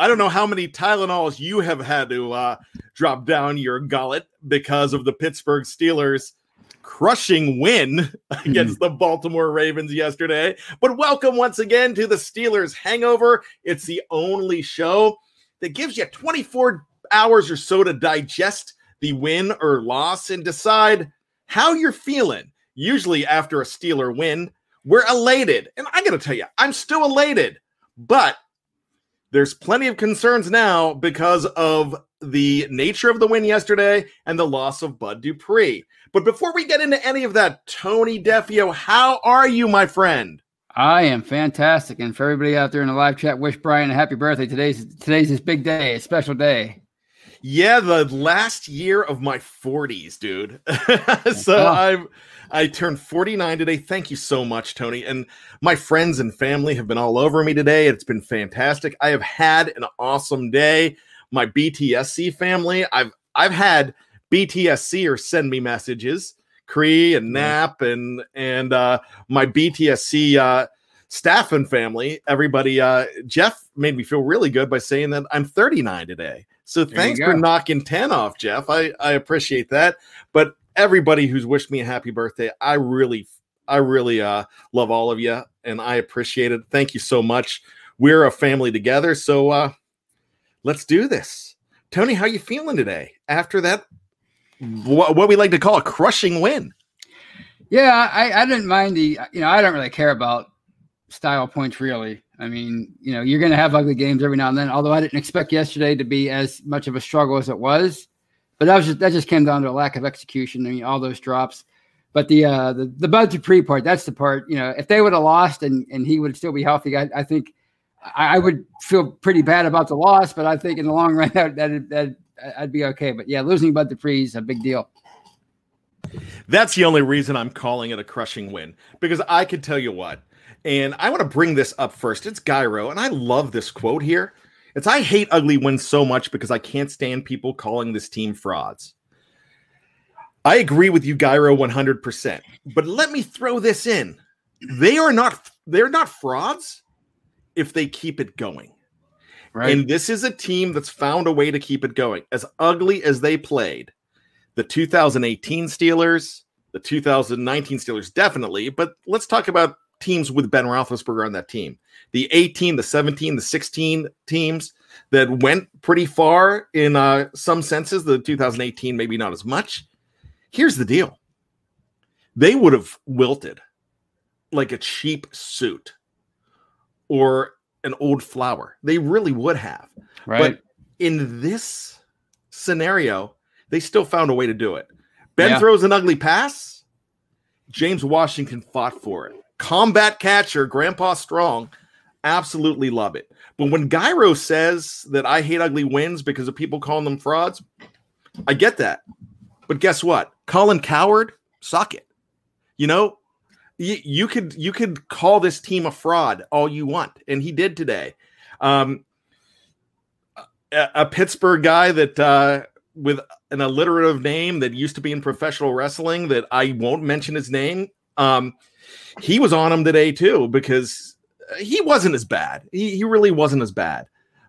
I don't know how many Tylenols you have had to uh, drop down your gullet because of the Pittsburgh Steelers crushing win against the Baltimore Ravens yesterday. But welcome once again to the Steelers Hangover. It's the only show that gives you 24 hours or so to digest the win or loss and decide how you're feeling. Usually, after a Steeler win, we're elated. And I got to tell you, I'm still elated, but there's plenty of concerns now because of the nature of the win yesterday and the loss of Bud Dupree. But before we get into any of that, Tony Defeo, how are you, my friend? I am fantastic. And for everybody out there in the live chat, wish Brian a happy birthday. Today's today's his big day, a special day. Yeah, the last year of my 40s, dude. so oh, i I turned 49 today. Thank you so much, Tony. And my friends and family have been all over me today. It's been fantastic. I have had an awesome day. My BTSC family, I've I've had BTSC or send me messages, Cree and Nap and and uh, my BTSC uh, staff and family. Everybody, uh, Jeff made me feel really good by saying that I'm 39 today. So thanks for knocking 10 off, Jeff. I, I appreciate that. But everybody who's wished me a happy birthday, I really, I really uh, love all of you and I appreciate it. Thank you so much. We're a family together. So uh, let's do this. Tony, how you feeling today after that? What, what we like to call a crushing win. Yeah, I, I didn't mind the, you know, I don't really care about style points really. I mean, you know, you're going to have ugly games every now and then. Although I didn't expect yesterday to be as much of a struggle as it was, but that was just that just came down to a lack of execution. I mean, all those drops. But the uh, the the Bud Dupree part, that's the part. You know, if they would have lost and and he would still be healthy, I, I think I, I, would feel pretty bad about the loss. But I think in the long run, that that, that I'd be okay. But yeah, losing Bud Dupree is a big deal. That's the only reason I'm calling it a crushing win because I could tell you what and I want to bring this up first. It's Gyro, and I love this quote here. It's I hate ugly wins so much because I can't stand people calling this team frauds. I agree with you, Gyro, 100%. But let me throw this in. They are not they're not frauds if they keep it going. Right. And this is a team that's found a way to keep it going. As ugly as they played, the 2018 Steelers, the 2019 Steelers definitely, but let's talk about teams with Ben Roethlisberger on that team. The 18, the 17, the 16 teams that went pretty far in uh, some senses. The 2018, maybe not as much. Here's the deal they would have wilted like a cheap suit or an old flower. They really would have. Right. But in this scenario, they still found a way to do it. Ben Yeah. throws an ugly pass. James Washington fought for it. Combat catcher, Grandpa Strong, absolutely love it. But when Gyro says that I hate ugly wins because of people calling them frauds, I get that. But guess what? Colin Cowherd, suck it. You know, you, you could you could call this team a fraud all you want, and he did today. Um, a, a Pittsburgh guy that uh, with an alliterative name that used to be in professional wrestling that I won't mention his name. Um, he was on him today too because he wasn't as bad. He, he really wasn't as bad,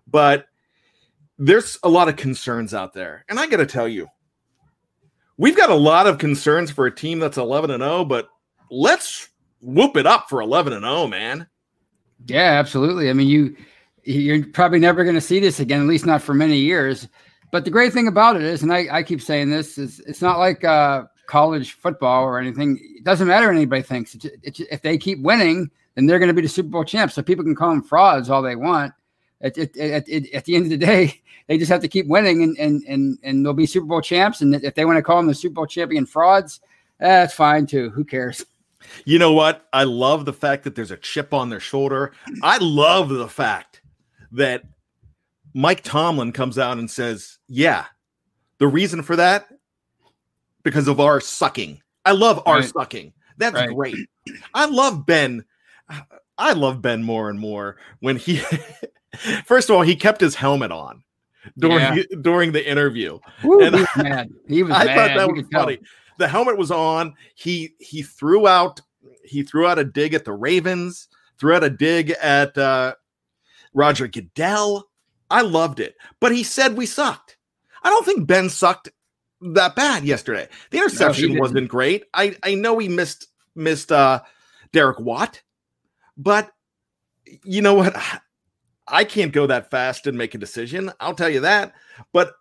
but there's a lot of concerns out there, and I got to tell you, we've got a lot of concerns for a team that's 11 and 0, but let's whoop it up for 11 and 0, man. Yeah, absolutely. I mean, you you're probably never going to see this again, at least not for many years. But the great thing about it is, and I, I keep saying this, is it's not like uh, college football or anything. It doesn't matter what anybody thinks. It's, it's, if they keep winning, then they're going to be the Super Bowl champs. So people can call them frauds all they want. At, at, the end of the day, they just have to keep winning, and and and and they'll be Super Bowl champs. And if they want to call them the Super Bowl champion frauds, that's fine too. Who cares? You know what? I love the fact that there's a chip on their shoulder. I love the fact that Mike Tomlin comes out and says, "Yeah, the reason for that because of our sucking. I love our Right. sucking. That's Right. great. I love Ben. I love Ben more and more when he First of all, he kept his helmet on during Yeah. during the interview. Woo, And he was mad. He was I mad. thought that You was could tell. funny. The helmet was on. He he threw out he threw out a dig at the Ravens, threw out a dig at uh, Roger Goodell. I loved it, but he said we sucked. I don't think Ben sucked that bad yesterday. The interception didn't. wasn't great. I I know he missed missed uh, Derek Watt, but you know what? I can't go that fast and make a decision. I'll tell you that. But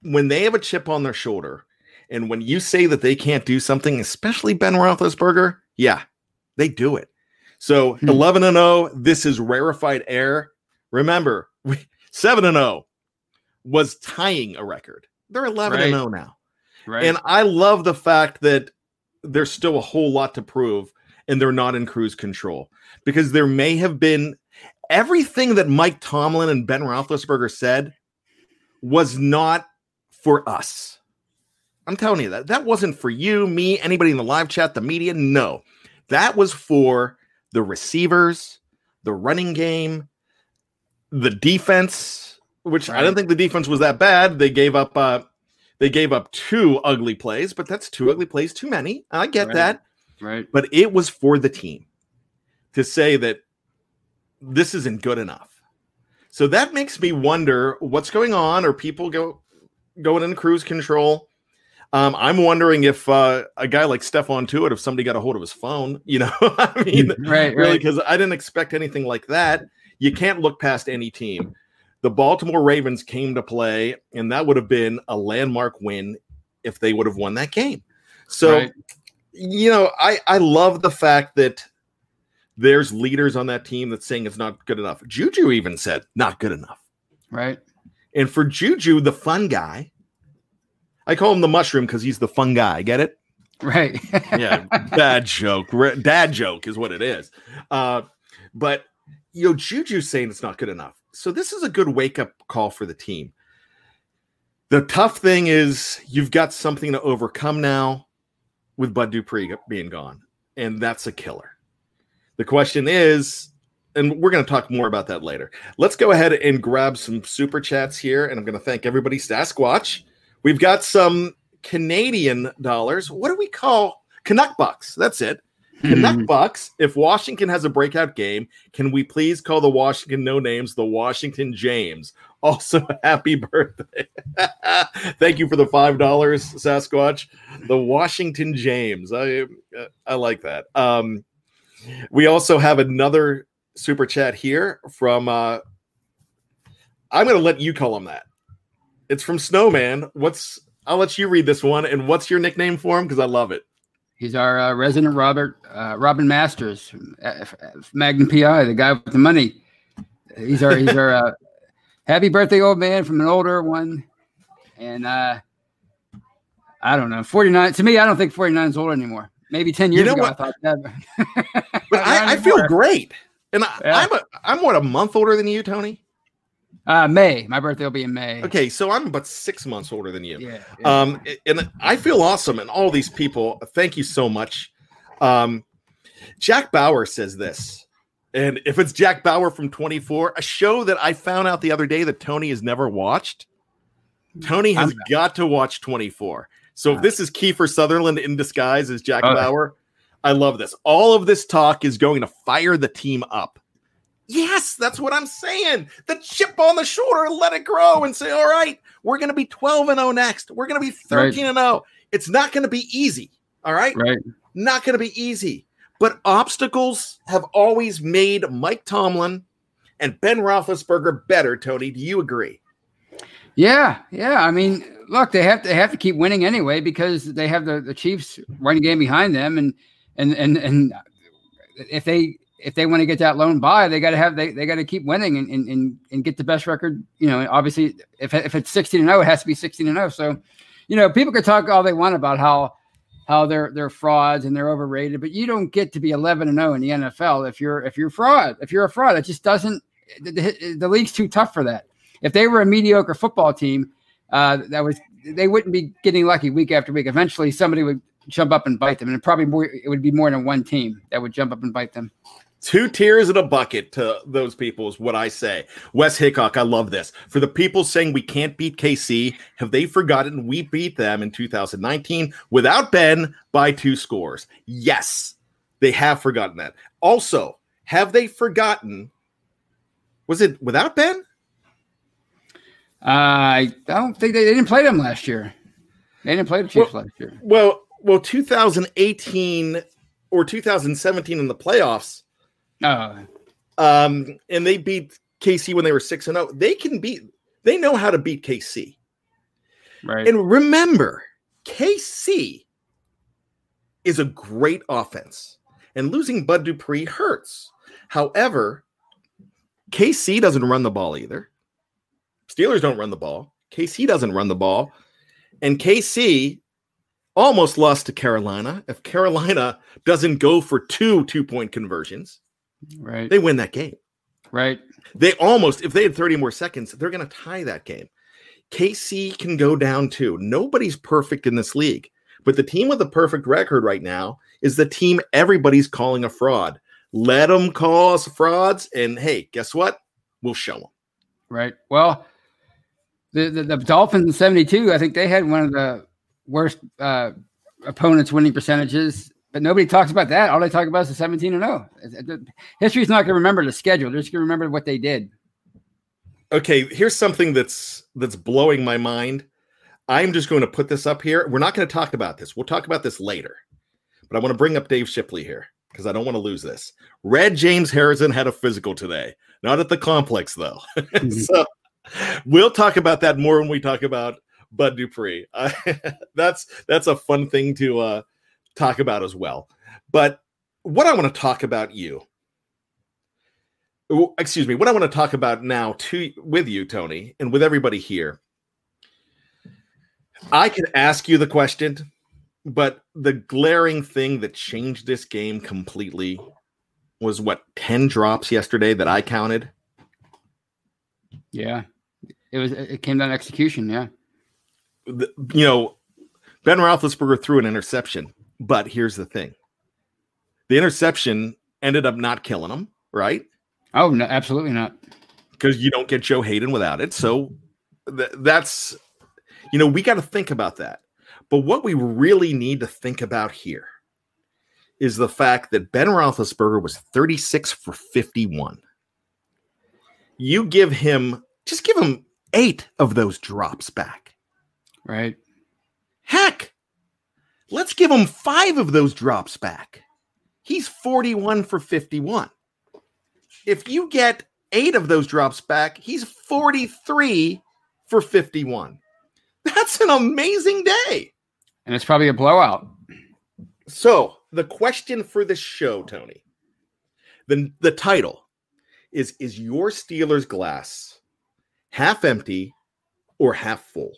when they have a chip on their shoulder, and when you say that they can't do something, especially Ben Roethlisberger, yeah, they do it. So Hmm. 11 and 0, this is rarefied air. Remember, we, 7 and 0 was tying a record. They're eleven and zero oh now. Right. And I love the fact that there's still a whole lot to prove and they're not in cruise control because there may have been everything that Mike Tomlin and Ben Roethlisberger said was not for us. I'm telling you that that wasn't for you, me, anybody in the live chat, the media. No, that was for the receivers, the running game, the defense. Which I don't think the defense was that bad. They gave up. uh They gave up two ugly plays, but that's two ugly plays too many. I get Right. that right. but it was for the team to say that this isn't good enough. So that makes me wonder what's going on. Are people go going in cruise control? Um, I'm wondering if uh, a guy like Stephon Tuitt, if somebody got a hold of his phone, you know, I mean, Right, really, right. because I didn't expect anything like that. You can't look past any team. The Baltimore Ravens came to play, and that would have been a landmark win if they would have won that game. So Right. you know, I I love the fact that there's leaders on that team that's saying it's not good enough. Juju even said not good enough. Right. And for Juju, the fun guy, I call him the mushroom because he's the fun guy. Get it? Right. Yeah, bad joke. Dad joke is what it is. Uh, but you know, Juju's saying it's not good enough. So this is a good wake up call for the team. The tough thing is you've got something to overcome now with Bud Dupree being gone, and that's a killer. The question is, and we're going to talk more about that later. Let's go ahead and grab some super chats here, and I'm going to thank everybody. Sasquatch, we've got some Canadian dollars. What do we call Canuck bucks? That's it. Canuck bucks. If Washington has a breakout game, can we please call the Washington no names the Washington James? Also, happy birthday. Thank you for the five dollars, Sasquatch. The Washington James. I I like that. Um, we also have another super chat here from. Uh, I'm going to let you call him that. It's from Snowman. What's? I'll let you read this one. And what's your nickname for him? Because I love it. He's our uh, resident Robert uh, Robin Masters, Magnum PI, the guy with the money. He's our he's our uh, happy birthday, old man, from an older one. And uh, I don't know, forty nine. To me, I don't think forty nine is old anymore. Maybe ten years You know ago, what? I thought that. But I, I feel great, and I, Yeah. I'm I'm what a month older than you, Tony. Uh, May. My birthday will be in May. Okay, so I'm about six months older than you. Yeah. Um, and I feel awesome, and all these people. Thank you so much. Um, Jack Bauer says this, and if it's Jack Bauer from 24, a show that I found out the other day that Tony has never watched. Tony has I'm- got to watch 24. So if this is Kiefer Sutherland in disguise as Jack Oh. Bauer, I love this. All of this talk is going to fire the team up. Yes, that's what I'm saying. The chip on the shoulder, let it grow and say, all right, we're going to be 12 and 0 next. We're going to be 13 and 0. It's not going to be easy. All right. Right. Not going to be easy. But obstacles have always made Mike Tomlin and Ben Roethlisberger better. Tony, do you agree? Yeah, yeah. I mean, look, they have to they have to keep winning anyway because they have the, the Chiefs running game behind them, and and and and if they if they want to get that loan by, they got to have they, they got to keep winning and, and and get the best record. You know, obviously, if if it's sixteen and zero, it has to be sixteen and zero. So, you know, people could talk all they want about how how they're they're frauds and they're overrated, but you don't get to be eleven and zero in the NFL if you're if you're fraud. If you're a fraud, it just doesn't. The, the, the league's too tough for that. If they were a mediocre football team, uh, that was they wouldn't be getting lucky week after week. Eventually, somebody would jump up and bite them, and probably more. It would be more than one team that would jump up and bite them. Two tears in a bucket to those people is what I say. Wes Hickok, I love this. For the people saying we can't beat KC, have they forgotten we beat them in 2019 without Ben by two scores? Yes, they have forgotten that. Also, have they forgotten? Was it without Ben? Uh, I don't think they, they didn't play them last year. They didn't play the Chiefs last year. Well, well, 2018 or 2017 in the playoffs, Oh, um, and they beat KC when they were six and zero. They can beat. They know how to beat KC. right. And remember, KC is a great offense, and losing Bud Dupree hurts. However, KC doesn't run the ball either. Steelers don't run the ball. KC doesn't run the ball. And KC almost lost to Carolina. If Carolina doesn't go for two two point conversions, right. they win that game. right. They almost, if they had 30 more seconds, they're going to tie that game. KC can go down too. Nobody's perfect in this league, but the team with the perfect record right now is the team everybody's calling a fraud. Let them call us frauds, and hey, guess what? We'll show them. Right. Well, the, the, the Dolphins in 72, I think they had one of the worst uh, opponents winning percentages, but nobody talks about that. All they talk about is the 17 and 0. It- it- History's not going to remember the schedule. They're just going to remember what they did. Okay, here's something that's that's blowing my mind. I'm just going to put this up here. We're not going to talk about this. We'll talk about this later. But I want to bring up Dave Shipley here because I don't want to lose this. Red James Harrison had a physical today. Not at the complex though. so we'll talk about that more when we talk about Bud Dupree. Uh, that's that's a fun thing to uh, talk about as well. But what I want to talk about you excuse me what i want to talk about now to with you tony and with everybody here i could ask you the question but the glaring thing that changed this game completely was what 10 drops yesterday that i counted Yeah. It was, it came down to execution. Yeah. The- you know ben roethlisberger threw an interception but here's the thing the interception ended up not killing him right Oh, no, absolutely not. because you don't get Joe Haden without it. So th- that's, you know, we got to think about that. But what we really need to think about here is the fact that Ben Roethlisberger was 36 for 51. You give him, just give him eight of those drops back. Right. Heck, let's give him five of those drops back. He's 41 for 51. If you get eight of those drops back, he's 43 for 51. That's an amazing day. And it's probably a blowout. So the question for this show, Tony, the the title is: Is your Steelers glass half empty or half full?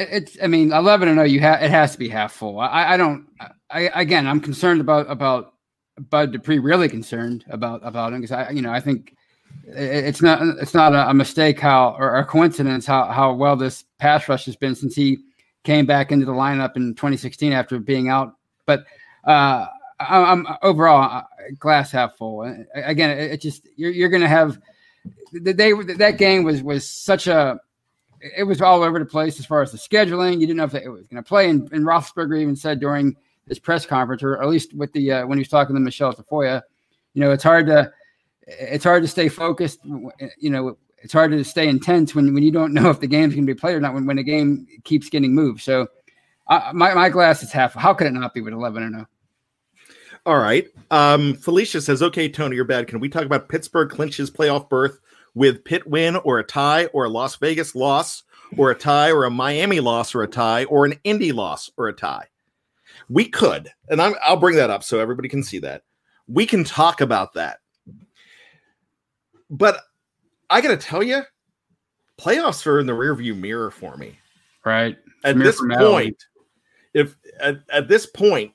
It- It's. I mean, eleven and zero. You have. It has to be half full. I. I don't. I again. I'm concerned about about Bud Dupree. Really concerned about about him because I. You know. I think it's not. It's not a, mistake how or a coincidence how how well this pass rush has been since he came back into the lineup in 2016 after being out. But uh, I, I'm overall uh, glass half full. Again, it, just you're you're to have. They that game was was such a it was all over the place as far as the scheduling. You didn't know if it was going to play. And, and Roethlisberger even said during his press conference, or at least with the uh, when he was talking to Michelle Tafoya, you know, it's hard to it's hard to stay focused. You know, it's hard to stay intense when when you don't know if the game's going to be played or not. When when the game keeps getting moved, so uh, my my glass is half. How could it not be with eleven and oh? zero? All right. Um, Felicia says, "Okay, Tony, you're bad. Can we talk about Pittsburgh clinches playoff berth with Pitt win or a tie or a Las Vegas loss or a tie or a Miami loss or a tie or an Indy loss or a tie?" We could, and I'm, I'll bring that up so everybody can see that. We can talk about that, but I got to tell you, playoffs are in the rearview mirror for me. Right. At this point, if at, at this point,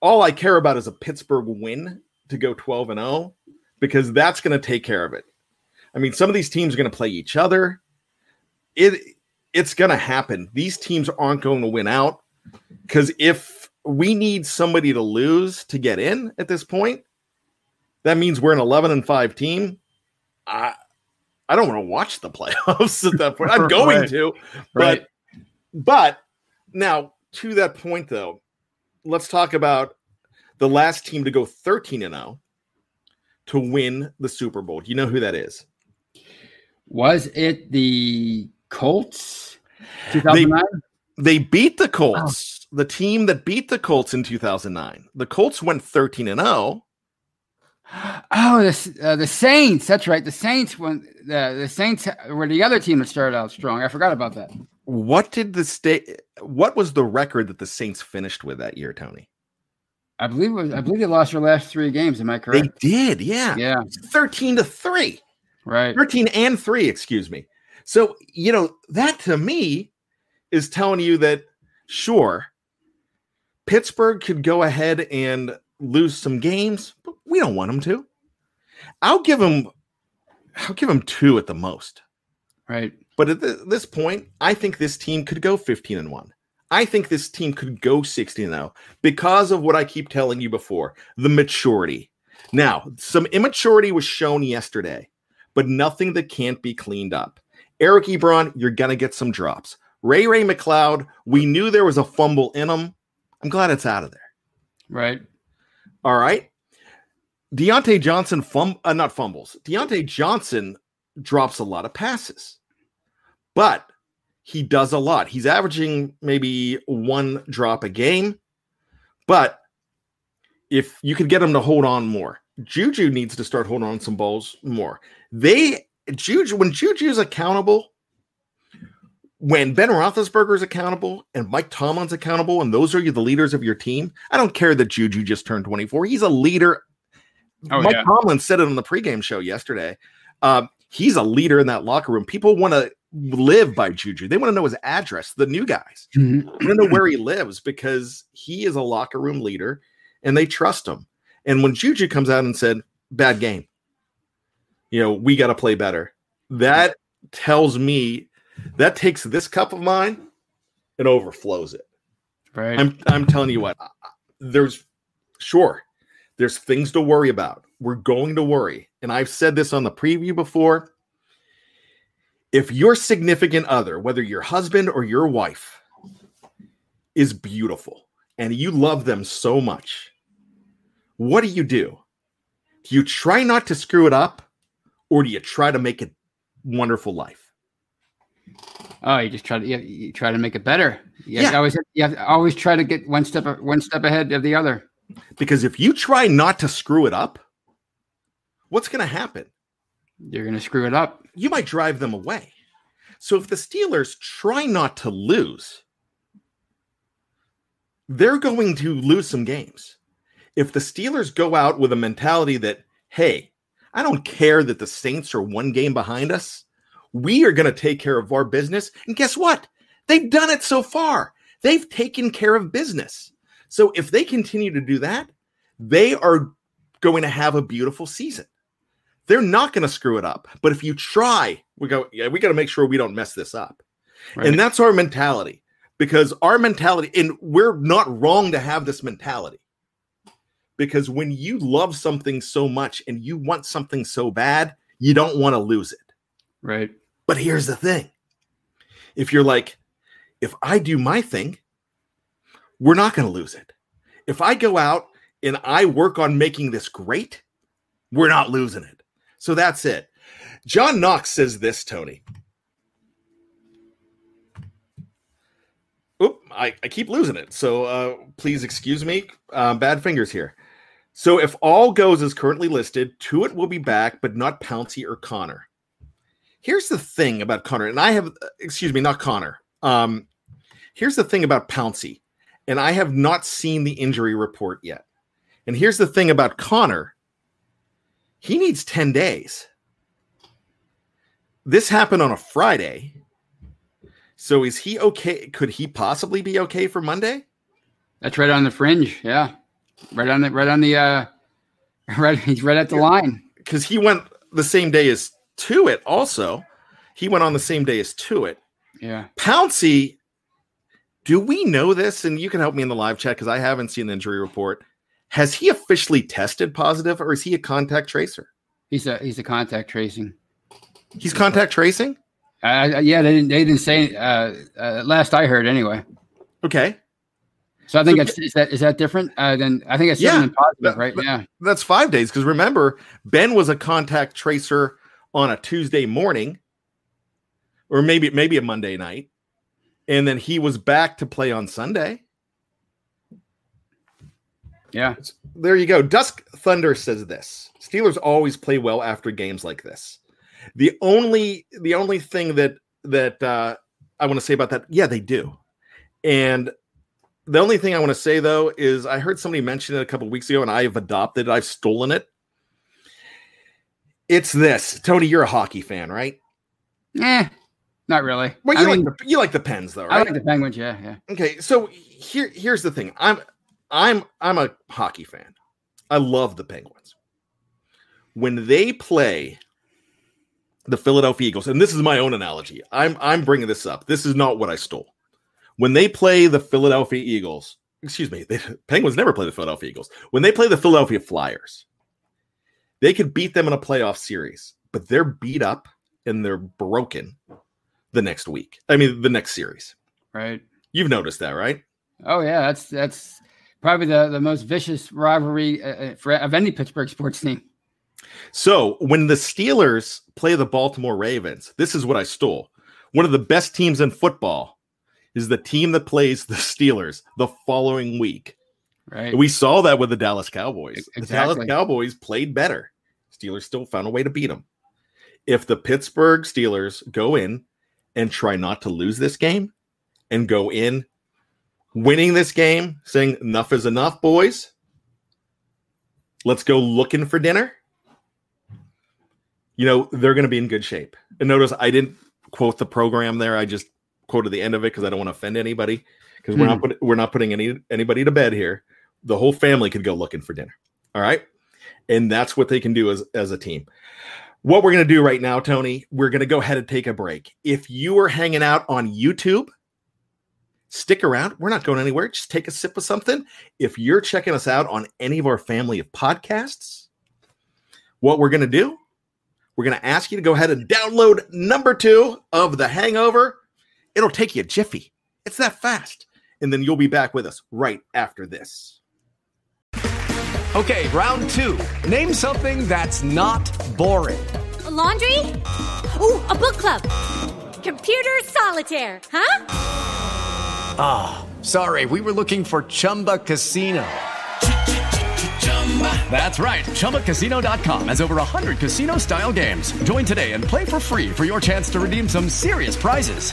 all I care about is a Pittsburgh win to go 12 and 0 because that's going to take care of it. I mean, some of these teams are going to play each other. It it's going to happen. These teams aren't going to win out because if we need somebody to lose to get in at this point, that means we're an 11 and 5 team. I I don't want to watch the playoffs at that point. I'm going Right. to, Right. but but now to that point though, let's talk about the last team to go 13 and 0 to win the Super Bowl. Do you know who that is? Was it the Colts? They, 2009? they beat the Colts, the team that beat the Colts in 2009. The Colts went 13 and 0. Oh, the uh, the Saints. That's right. The Saints when the the Saints were the other team that started out strong. I forgot about that. What did the state what was the record that the Saints finished with that year, Tony? I believe was, I believe they lost their last three games. Am I correct? They did, yeah. Yeah. 13 to 3. Right. 13 and 3, excuse me. So, you know, that to me is telling you that sure, Pittsburgh could go ahead and lose some games, but we don't want them to. I'll give them I'll give them 2 at the most. Right. But at th- this point, I think this team could go 15 and 1. I think this team could go 16 and 0 because of what I keep telling you before the maturity. Now, some immaturity was shown yesterday, but nothing that can't be cleaned up. Eric Ebron, you're going to get some drops. Ray Ray McCloud, we knew there was a fumble in him. I'm glad it's out of there. Right. All right. Diontae Johnson, fum- uh, not fumbles. Diontae Johnson drops a lot of passes, but he does a lot. He's averaging maybe one drop a game, but if you could get him to hold on more, Juju needs to start holding on some balls more. They Juju when Juju's accountable, when Ben Roethlisberger is accountable and Mike Tomlin's accountable, and those are you the leaders of your team. I don't care that Juju just turned 24. He's a leader. Oh, Mike yeah. Tomlin said it on the pregame show yesterday. Um, he's a leader in that locker room. People want to live by Juju. They want to know his address, the new guys. Mhm. I want to know where he lives because he is a locker room leader and they trust him. And when Juju comes out and said, bad game, you know, we got to play better, that tells me that takes this cup of mine and overflows it. Right. I'm, I'm telling you what, there's sure there's things to worry about. We're going to worry. And I've said this on the preview before. If your significant other, whether your husband or your wife, is beautiful and you love them so much, what do you do? Do you try not to screw it up or do you try to make it wonderful life? Oh, you just try to you, you try to make it better. You Yeah. always you have to always try to get one step one step ahead of the other. Because if you try not to screw it up, what's going to happen? You're going to screw it up. You might drive them away. So if the Steelers try not to lose, they're going to lose some games. If the Steelers go out with a mentality that, hey, I don't care that the Saints are one game behind us, we are going to take care of our business. And guess what? They've done it so far. They've taken care of business. So if they continue to do that, they are going to have a beautiful season. They're not going to screw it up. But if you try, we go, yeah, we got to make sure we don't mess this up. Right. And that's our mentality because our mentality, and we're not wrong to have this mentality. Because when you love something so much and you want something so bad, you don't want to lose it. Right. But here's the thing if you're like, if I do my thing, we're not going to lose it. If I go out and I work on making this great, we're not losing it. So that's it. John Knox says this, Tony. Oop, I, I keep losing it. So uh, please excuse me. Uh, bad fingers here. So if all goes as currently listed, Tuitt will be back, but not Pouncey or Conner. Here's the thing about Conner, and I have, excuse me, not Conner. Um, here's the thing about Pouncey, and I have not seen the injury report yet. And here's the thing about Conner he needs 10 days. This happened on a Friday. So is he okay? Could he possibly be okay for Monday? That's right on the fringe. Yeah. Right on the right on the uh right he's right at the line. Because he went the same day as Tuitt. also. He went on the same day as Tuitt. Yeah. Pouncey. do we know this? And you can help me in the live chat because I haven't seen the injury report. Has he officially tested positive or is he a contact tracer? He's a he's a contact tracing. He's contact tracing? Uh, yeah, they didn't they didn't say uh, uh, last I heard anyway. Okay. So I think so, that's is that is that different uh, than I think it's yeah, positive, that, right? yeah, that's five days because remember Ben was a contact tracer on a Tuesday morning, or maybe maybe a Monday night, and then he was back to play on Sunday. Yeah. There you go. Dusk Thunder says this. Steelers always play well after games like this. The only the only thing that that uh, I want to say about that, yeah, they do. And the only thing I want to say though is I heard somebody mention it a couple weeks ago, and I've adopted, I've stolen it. It's this, Tony. You're a hockey fan, right? Yeah, not really. Well, you I like mean, the you like the Pens though, right? I like the Penguins. Yeah, yeah. Okay, so here here's the thing. I'm I'm I'm a hockey fan. I love the Penguins. When they play the Philadelphia Eagles, and this is my own analogy. I'm I'm bringing this up. This is not what I stole. When they play the Philadelphia Eagles, excuse me, the Penguins never play the Philadelphia Eagles. When they play the Philadelphia Flyers, they could beat them in a playoff series, but they're beat up and they're broken the next week. I mean, the next series. Right. You've noticed that, right? Oh yeah, that's that's probably the, the most vicious rivalry uh, uh, for, of any Pittsburgh sports team. So when the Steelers play the Baltimore Ravens, this is what I stole. One of the best teams in football is the team that plays the Steelers the following week. Right. We saw that with the Dallas Cowboys. Exactly. The Dallas Cowboys played better. Steelers still found a way to beat them. If the Pittsburgh Steelers go in and try not to lose this game and go in winning this game, saying enough is enough, boys. Let's go looking for dinner. You know, they're going to be in good shape. And notice I didn't quote the program there. I just quoted the end of it because I don't want to offend anybody because we're not hmm. put, we're not putting any anybody to bed here. The whole family could go looking for dinner. All right? And that's what they can do as as a team. What we're going to do right now, Tony, we're going to go ahead and take a break. If you are hanging out on YouTube, stick around. We're not going anywhere. Just take a sip of something. If you're checking us out on any of our family of podcasts, what we're going to do, we're going to ask you to go ahead and download number two of The Hangover. It'll take you a jiffy. It's that fast. And then you'll be back with us right after this. Okay, round two. Name something that's not boring. A laundry? Ooh, a book club. Computer solitaire, huh? Ah, oh, sorry, we were looking for Chumba Casino. That's right. ChumbaCasino.com has over 100 casino style games. Join today and play for free for your chance to redeem some serious prizes.